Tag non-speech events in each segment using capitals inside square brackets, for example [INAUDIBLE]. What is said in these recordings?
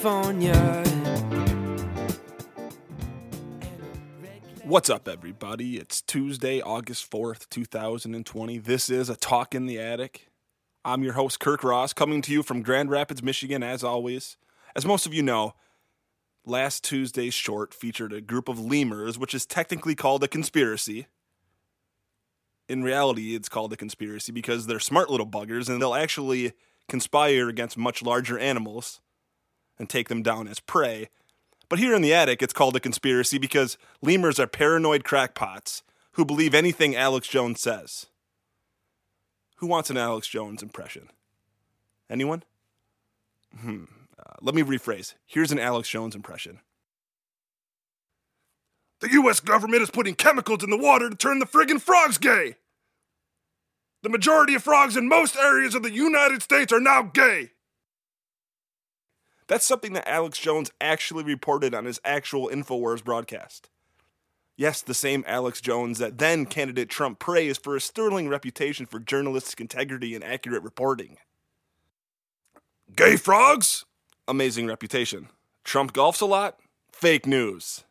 California. What's up, everybody? It's Tuesday, August 4th, 2020. This is A Talk in the Attic. I'm your host, Kirk Ross, coming to you from Grand Rapids, Michigan, as always. As most of you know, last Tuesday's short featured a group of lemurs, which is technically called a conspiracy. In reality, it's called a conspiracy because they're smart little buggers and they'll actually conspire against much larger animals and take them down as prey. But here in the attic, it's called a conspiracy because lemurs are paranoid crackpots who believe anything Alex Jones says. Who wants an Alex Jones impression? Anyone? Hmm. Uh, let me rephrase. Here's an Alex Jones impression. The US government is putting chemicals in the water to turn the friggin' frogs gay. The majority of frogs in most areas of the United States are now gay. That's something that Alex Jones actually reported on his actual InfoWars broadcast. Yes, the same Alex Jones that then candidate Trump praised for a sterling reputation for journalistic integrity and accurate reporting. Gay frogs? Amazing reputation. Trump golfs a lot? Fake news.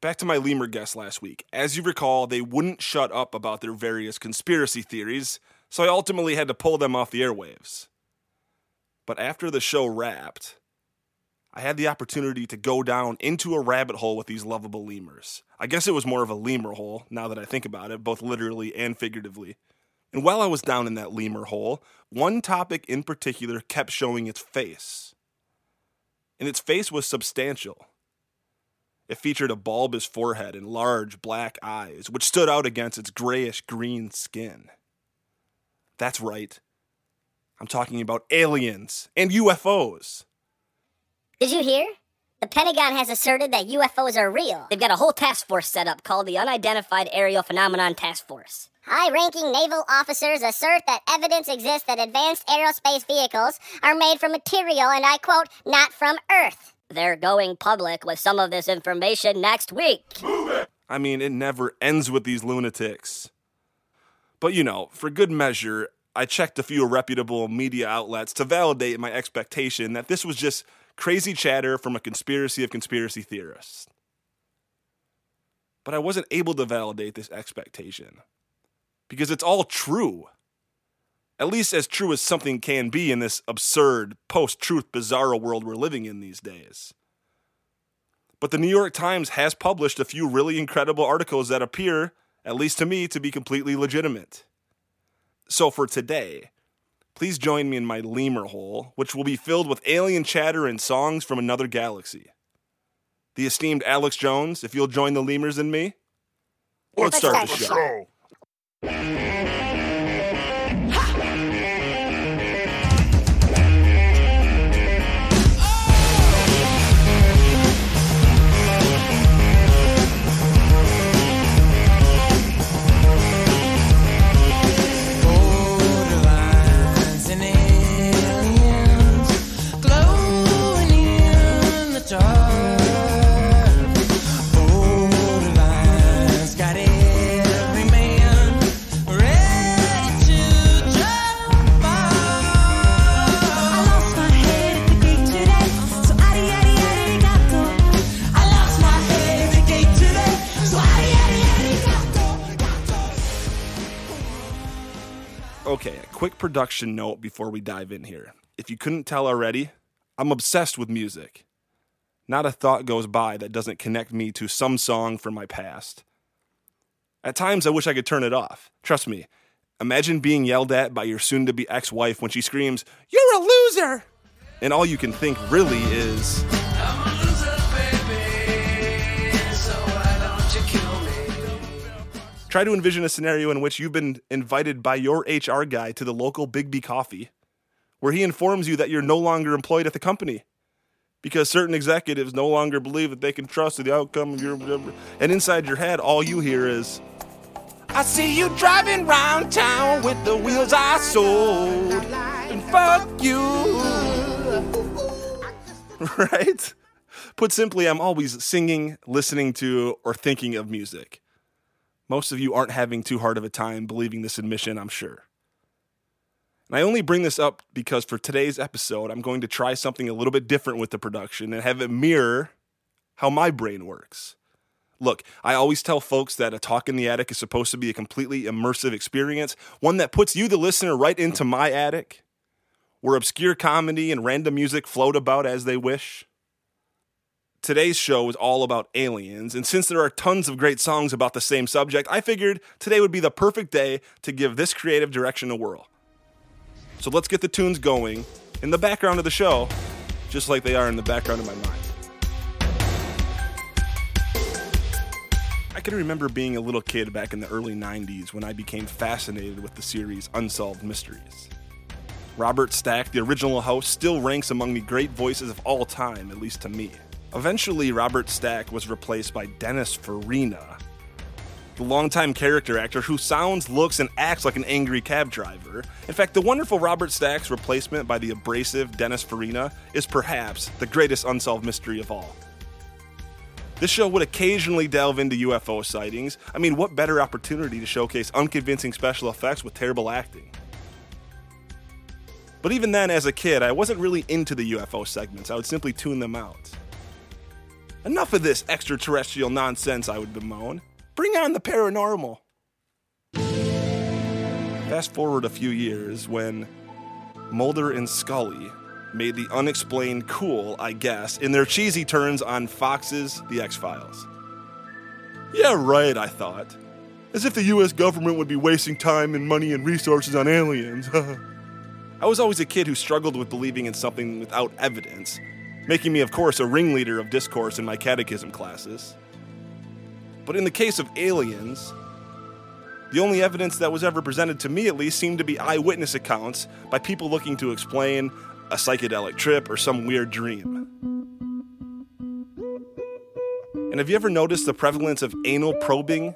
Back to my lemur guest last week. As you recall, they wouldn't shut up about their various conspiracy theories, so I ultimately had to pull them off the airwaves. But after the show wrapped, I had the opportunity to go down into a rabbit hole with these lovable lemurs. I guess it was more of a lemur hole now that I think about it, both literally and figuratively. And while I was down in that lemur hole, one topic in particular kept showing its face. And its face was substantial. It featured a bulbous forehead and large black eyes, which stood out against its grayish green skin. That's right. I'm talking about aliens and UFOs. Did you hear? The Pentagon has asserted that UFOs are real. They've got a whole task force set up called the Unidentified Aerial Phenomenon Task Force. High ranking naval officers assert that evidence exists that advanced aerospace vehicles are made from material, and I quote, not from Earth. They're going public with some of this information next week. I mean, it never ends with these lunatics. But you know, for good measure, I checked a few reputable media outlets to validate my expectation that this was just crazy chatter from a conspiracy of conspiracy theorists. But I wasn't able to validate this expectation because it's all true. At least as true as something can be in this absurd, post truth, bizarro world we're living in these days. But the New York Times has published a few really incredible articles that appear, at least to me, to be completely legitimate. So for today, please join me in my lemur hole, which will be filled with alien chatter and songs from another galaxy. The esteemed Alex Jones, if you'll join the lemurs and me, let's start the show. Production note before we dive in here. If you couldn't tell already, I'm obsessed with music. Not a thought goes by that doesn't connect me to some song from my past. At times, I wish I could turn it off. Trust me, imagine being yelled at by your soon to be ex wife when she screams, You're a loser! And all you can think really is, Try to envision a scenario in which you've been invited by your HR guy to the local Biggby Coffee, where he informs you that you're no longer employed at the company because certain executives no longer believe that they can trust the outcome of your. And inside your head, all you hear is, I see you driving round town with the wheels I sold, and fuck you. [LAUGHS] right? Put simply, I'm always singing, listening to, or thinking of music. Most of you aren't having too hard of a time believing this admission, I'm sure. And I only bring this up because for today's episode, I'm going to try something a little bit different with the production and have it mirror how my brain works. Look, I always tell folks that a talk in the attic is supposed to be a completely immersive experience, one that puts you, the listener, right into my attic, where obscure comedy and random music float about as they wish. Today's show is all about aliens, and since there are tons of great songs about the same subject, I figured today would be the perfect day to give this creative direction a whirl. So let's get the tunes going in the background of the show, just like they are in the background of my mind. I can remember being a little kid back in the early 90s when I became fascinated with the series Unsolved Mysteries. Robert Stack, the original host, still ranks among the great voices of all time, at least to me. Eventually, Robert Stack was replaced by Dennis Farina, the longtime character actor who sounds, looks, and acts like an angry cab driver. In fact, the wonderful Robert Stack's replacement by the abrasive Dennis Farina is perhaps the greatest unsolved mystery of all. This show would occasionally delve into UFO sightings. I mean, what better opportunity to showcase unconvincing special effects with terrible acting? But even then, as a kid, I wasn't really into the UFO segments. I would simply tune them out. Enough of this extraterrestrial nonsense, I would bemoan. Bring on the paranormal. Fast forward a few years when Mulder and Scully made the unexplained cool, I guess, in their cheesy turns on Fox's The X Files. Yeah, right, I thought. As if the US government would be wasting time and money and resources on aliens. [LAUGHS] I was always a kid who struggled with believing in something without evidence, making me, of course, a ringleader of discourse in my catechism classes. But in the case of aliens, the only evidence that was ever presented to me, at least, seemed to be eyewitness accounts by people looking to explain a psychedelic trip or some weird dream. And have you ever noticed the prevalence of anal probing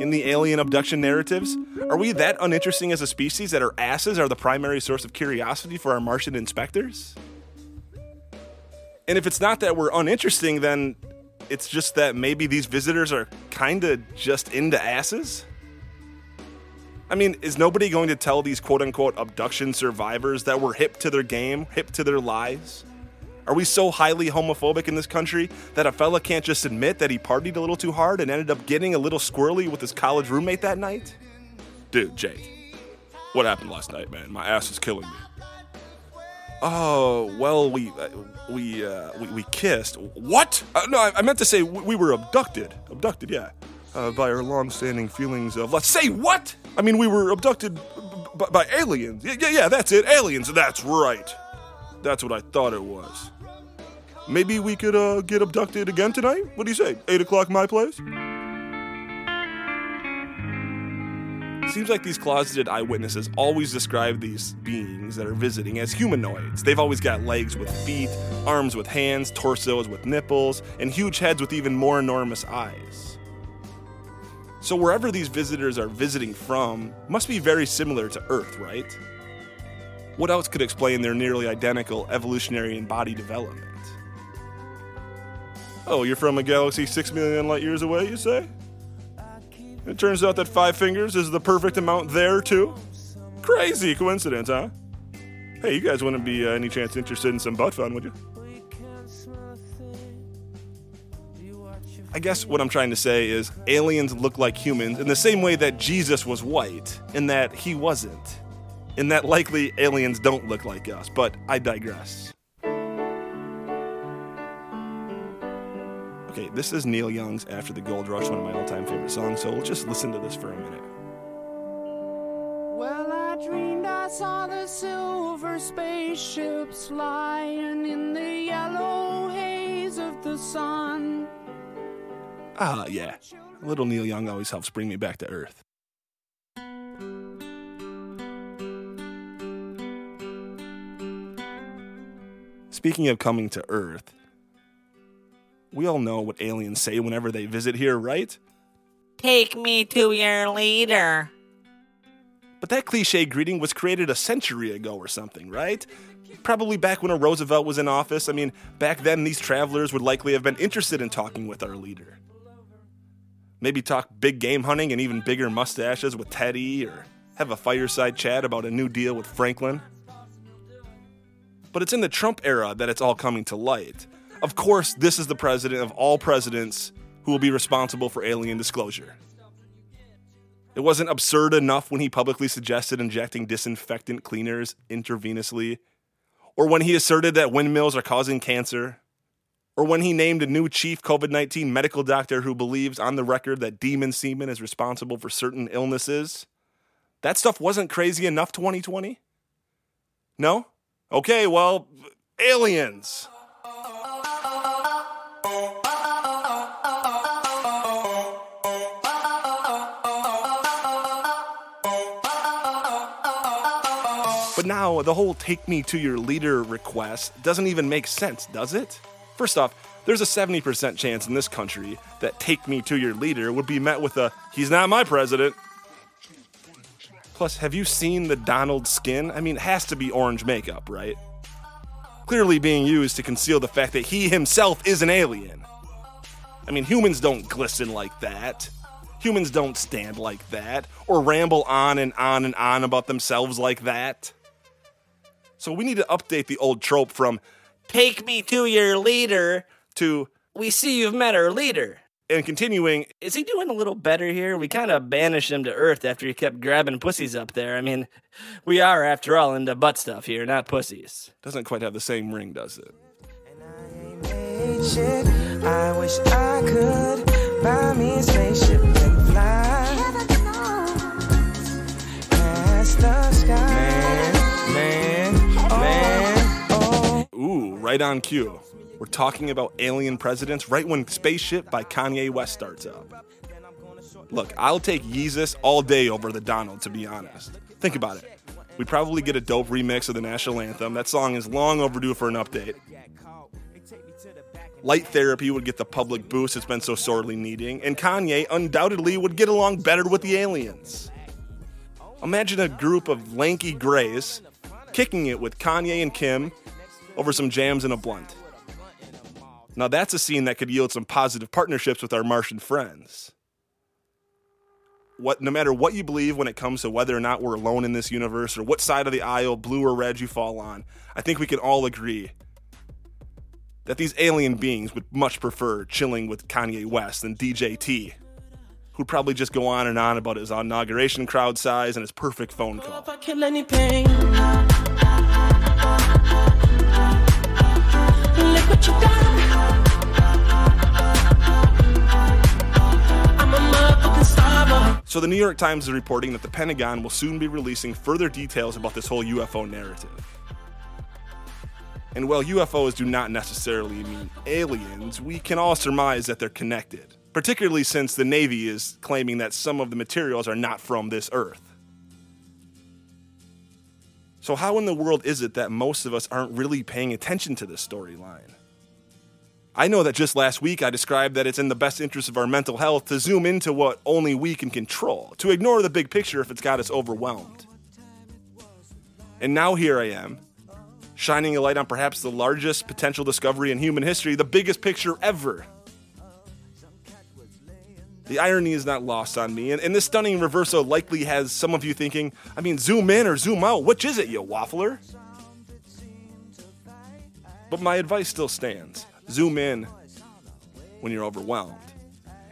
in the alien abduction narratives? Are we that uninteresting as a species that our asses are the primary source of curiosity for our Martian inspectors? And if it's not that we're uninteresting, then it's just that maybe these visitors are kind of just into asses? I mean, is nobody going to tell these quote unquote abduction survivors that we're hip to their game, hip to their lies? Are we so highly homophobic in this country that a fella can't just admit that he partied a little too hard and ended up getting a little squirrely with his college roommate that night? Dude, Jake, what happened last night, man? My ass is killing me. Oh well, we uh, we, uh, we we kissed. What? Uh, no, I, I meant to say we, we were abducted. Abducted, yeah, uh, by our long-standing feelings of. Let's say what? I mean, we were abducted b- b- by aliens. Yeah, yeah, yeah, that's it. Aliens. That's right. That's what I thought it was. Maybe we could uh, get abducted again tonight. What do you say? Eight o'clock, my place. Seems like these closeted eyewitnesses always describe these beings that are visiting as humanoids. They've always got legs with feet, arms with hands, torsos with nipples, and huge heads with even more enormous eyes. So, wherever these visitors are visiting from must be very similar to Earth, right? What else could explain their nearly identical evolutionary and body development? Oh, you're from a galaxy six million light years away, you say? It turns out that five fingers is the perfect amount there, too? Crazy coincidence, huh? Hey, you guys wouldn't be uh, any chance interested in some butt fun, would you? I guess what I'm trying to say is aliens look like humans in the same way that Jesus was white, in that he wasn't. In that likely aliens don't look like us, but I digress. Okay, this is Neil Young's After the Gold Rush, one of my all time favorite songs, so we'll just listen to this for a minute. Well, I dreamed I saw the silver spaceships flying in the yellow haze of the sun. Ah, yeah. Little Neil Young always helps bring me back to Earth. Speaking of coming to Earth, we all know what aliens say whenever they visit here, right? Take me to your leader. But that cliche greeting was created a century ago or something, right? Probably back when a Roosevelt was in office. I mean, back then these travelers would likely have been interested in talking with our leader. Maybe talk big game hunting and even bigger mustaches with Teddy, or have a fireside chat about a new deal with Franklin. But it's in the Trump era that it's all coming to light. Of course, this is the president of all presidents who will be responsible for alien disclosure. It wasn't absurd enough when he publicly suggested injecting disinfectant cleaners intravenously, or when he asserted that windmills are causing cancer, or when he named a new chief COVID 19 medical doctor who believes on the record that demon semen is responsible for certain illnesses. That stuff wasn't crazy enough 2020? No? Okay, well, aliens. But now, the whole take me to your leader request doesn't even make sense, does it? First off, there's a 70% chance in this country that take me to your leader would be met with a he's not my president. Plus, have you seen the Donald skin? I mean, it has to be orange makeup, right? Clearly being used to conceal the fact that he himself is an alien. I mean, humans don't glisten like that. Humans don't stand like that, or ramble on and on and on about themselves like that. So we need to update the old trope from Take me to your leader. to We see you've met our leader. and continuing Is he doing a little better here? We kind of banished him to Earth after he kept grabbing pussies up there. I mean, we are, after all, into butt stuff here, not pussies. doesn't quite have the same ring, does it? made shit. I wish I could buy me a spaceship and fly past the sky. Man, right on cue. We're talking about alien presidents right when Spaceship by Kanye West starts up. Look, I'll take Yeezus all day over the Donald, to be honest. Think about it. We probably get a dope remix of the national anthem. That song is long overdue for an update. Light therapy would get the public boost it's been so sorely needing, and Kanye undoubtedly would get along better with the aliens. Imagine a group of lanky grays kicking it with Kanye and Kim over some jams and a blunt. Now that's a scene that could yield some positive partnerships with our Martian friends. What no matter what you believe when it comes to whether or not we're alone in this universe or what side of the aisle, blue or red, you fall on, I think we can all agree that these alien beings would much prefer chilling with Kanye West than DJ T, who'd probably just go on and on about his inauguration crowd size and his perfect phone call. The New York Times is reporting that the Pentagon will soon be releasing further details about this whole UFO narrative. And while UFOs do not necessarily mean aliens, we can all surmise that they're connected, particularly since the Navy is claiming that some of the materials are not from this Earth. So, how in the world is it that most of us aren't really paying attention to this storyline? I know that just last week I described that it's in the best interest of our mental health to zoom into what only we can control, to ignore the big picture if it's got us overwhelmed. And now here I am, shining a light on perhaps the largest potential discovery in human history, the biggest picture ever. The irony is not lost on me, and, and this stunning reversal likely has some of you thinking, I mean, zoom in or zoom out, which is it, you waffler? But my advice still stands zoom in when you're overwhelmed.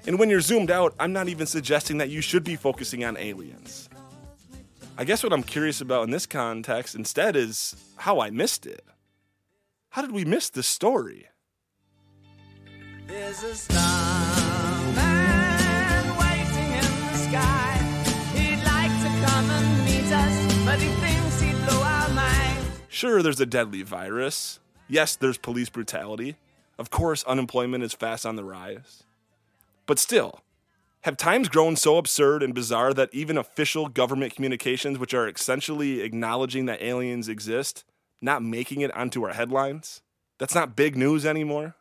And when you're zoomed out, I'm not even suggesting that you should be focusing on aliens. I guess what I'm curious about in this context instead is how I missed it. How did we miss this story? There's a starman waiting in the sky. He'd like to come and meet us, but he thinks he'd blow our minds. Sure, there's a deadly virus. Yes, there's police brutality. Of course, unemployment is fast on the rise. But still, have times grown so absurd and bizarre that even official government communications, which are essentially acknowledging that aliens exist, not making it onto our headlines? That's not big news anymore?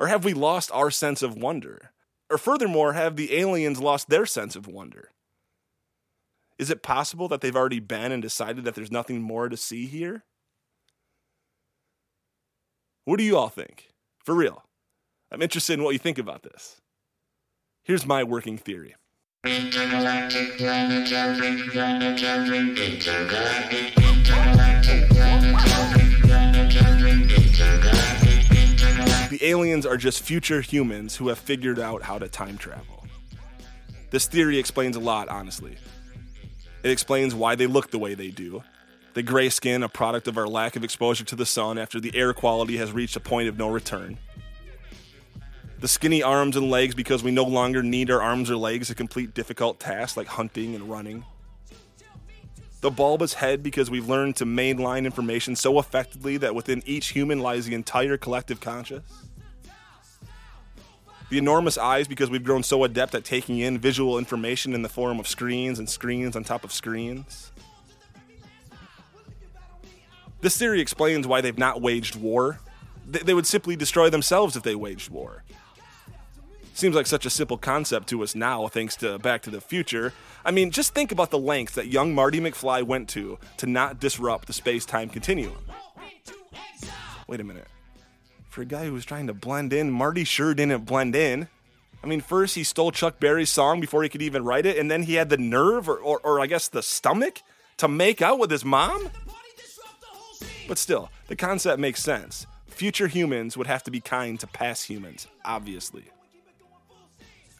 Or have we lost our sense of wonder? Or furthermore, have the aliens lost their sense of wonder? Is it possible that they've already been and decided that there's nothing more to see here? What do you all think? For real. I'm interested in what you think about this. Here's my working theory The aliens are just future humans who have figured out how to time travel. This theory explains a lot, honestly. It explains why they look the way they do. The gray skin, a product of our lack of exposure to the sun after the air quality has reached a point of no return. The skinny arms and legs because we no longer need our arms or legs to complete difficult tasks like hunting and running. The bulbous head because we've learned to mainline information so effectively that within each human lies the entire collective conscious. The enormous eyes because we've grown so adept at taking in visual information in the form of screens and screens on top of screens. This theory explains why they've not waged war. They would simply destroy themselves if they waged war. Seems like such a simple concept to us now, thanks to Back to the Future. I mean, just think about the lengths that young Marty McFly went to to not disrupt the space time continuum. Wait a minute. For a guy who was trying to blend in, Marty sure didn't blend in. I mean, first he stole Chuck Berry's song before he could even write it, and then he had the nerve, or, or, or I guess the stomach, to make out with his mom? But still, the concept makes sense. Future humans would have to be kind to past humans, obviously.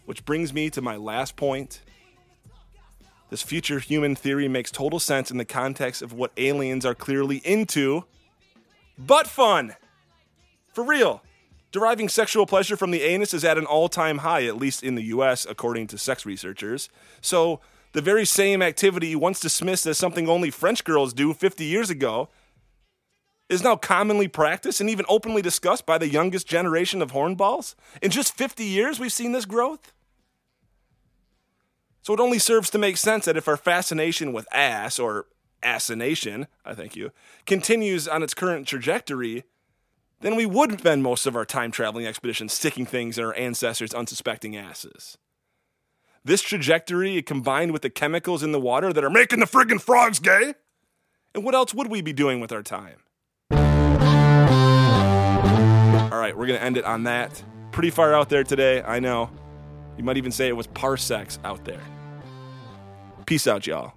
Which brings me to my last point. This future human theory makes total sense in the context of what aliens are clearly into butt fun! For real. Deriving sexual pleasure from the anus is at an all time high, at least in the US, according to sex researchers. So, the very same activity once dismissed as something only French girls do 50 years ago is now commonly practiced and even openly discussed by the youngest generation of hornballs. In just 50 years, we've seen this growth. So it only serves to make sense that if our fascination with ass, or assination, I thank you, continues on its current trajectory, then we would spend most of our time traveling expeditions sticking things in our ancestors' unsuspecting asses. This trajectory combined with the chemicals in the water that are making the friggin' frogs gay? And what else would we be doing with our time? Right, we're going to end it on that. Pretty far out there today, I know. You might even say it was parsecs out there. Peace out, y'all.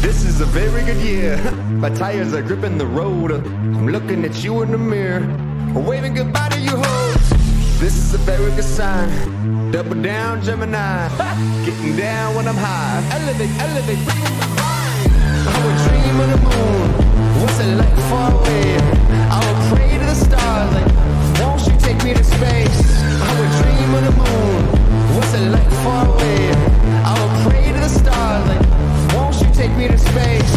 This is a very good year. [LAUGHS] My tires are gripping the road. I'm looking at you in the mirror, waving goodbye to you hoes. This is a very good sign. Double down, Gemini. [LAUGHS] Getting down when I'm high. Elevate, elevate, bring my mind. I would dream of the moon. What's it like far away? Space? I would dream of the moon. What's it like far away? I would pray to the stars like, won't you take me to space?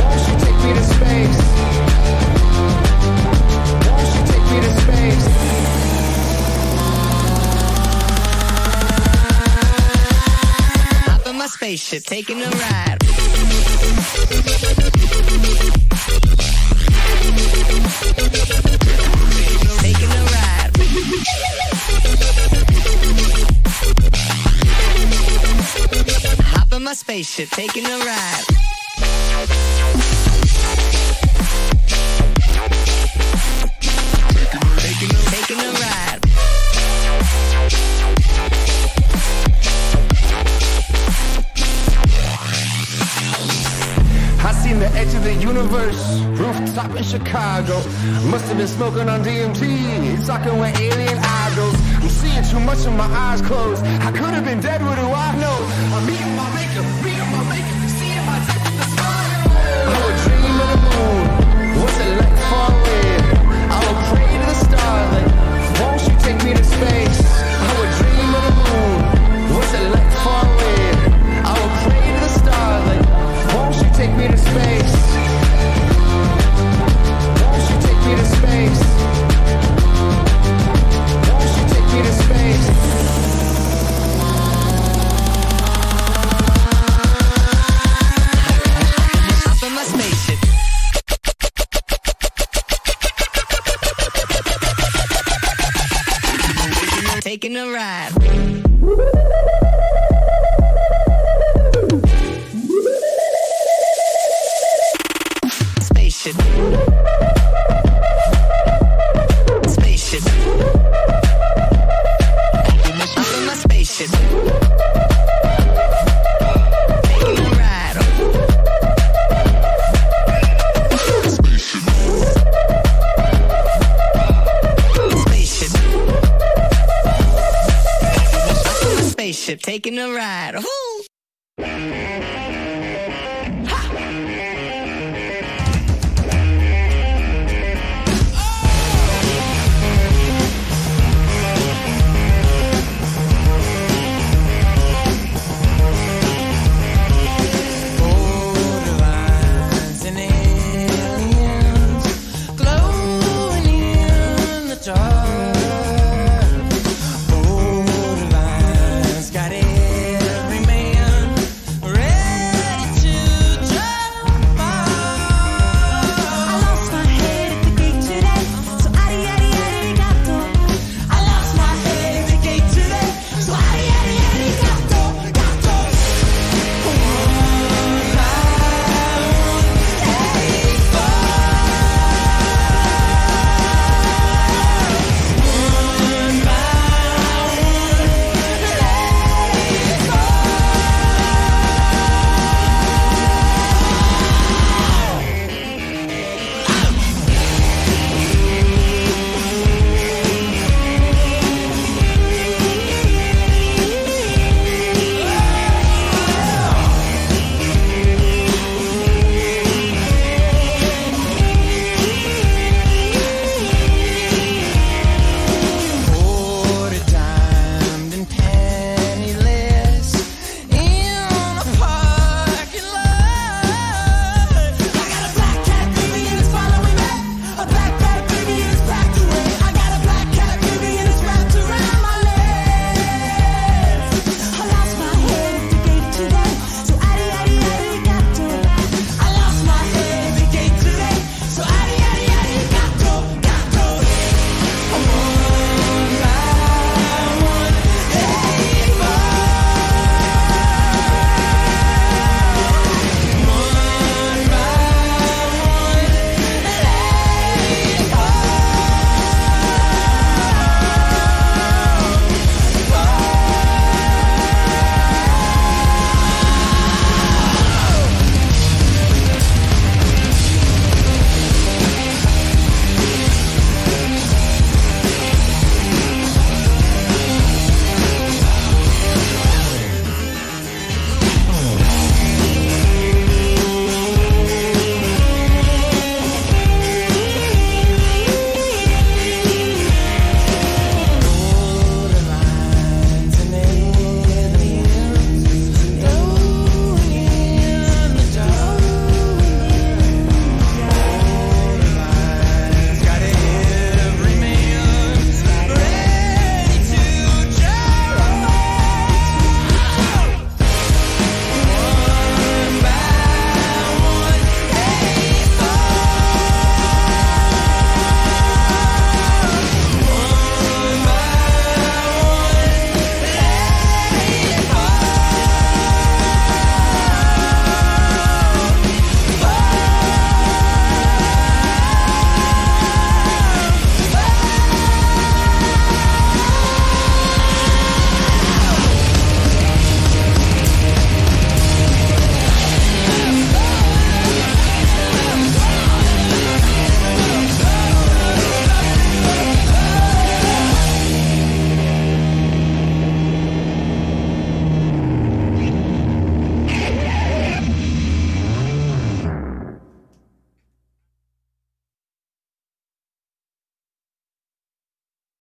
Won't you take me to space? Won't you take me to space? Hop in my spaceship, taking a ride. Spaceship, taking a ride. The universe, rooftop in Chicago. Must have been smoking on DMT, talking with alien idols. I'm seeing too much with my eyes closed. I could have been dead, what do I know? I'm meeting my maker, Taking a ride.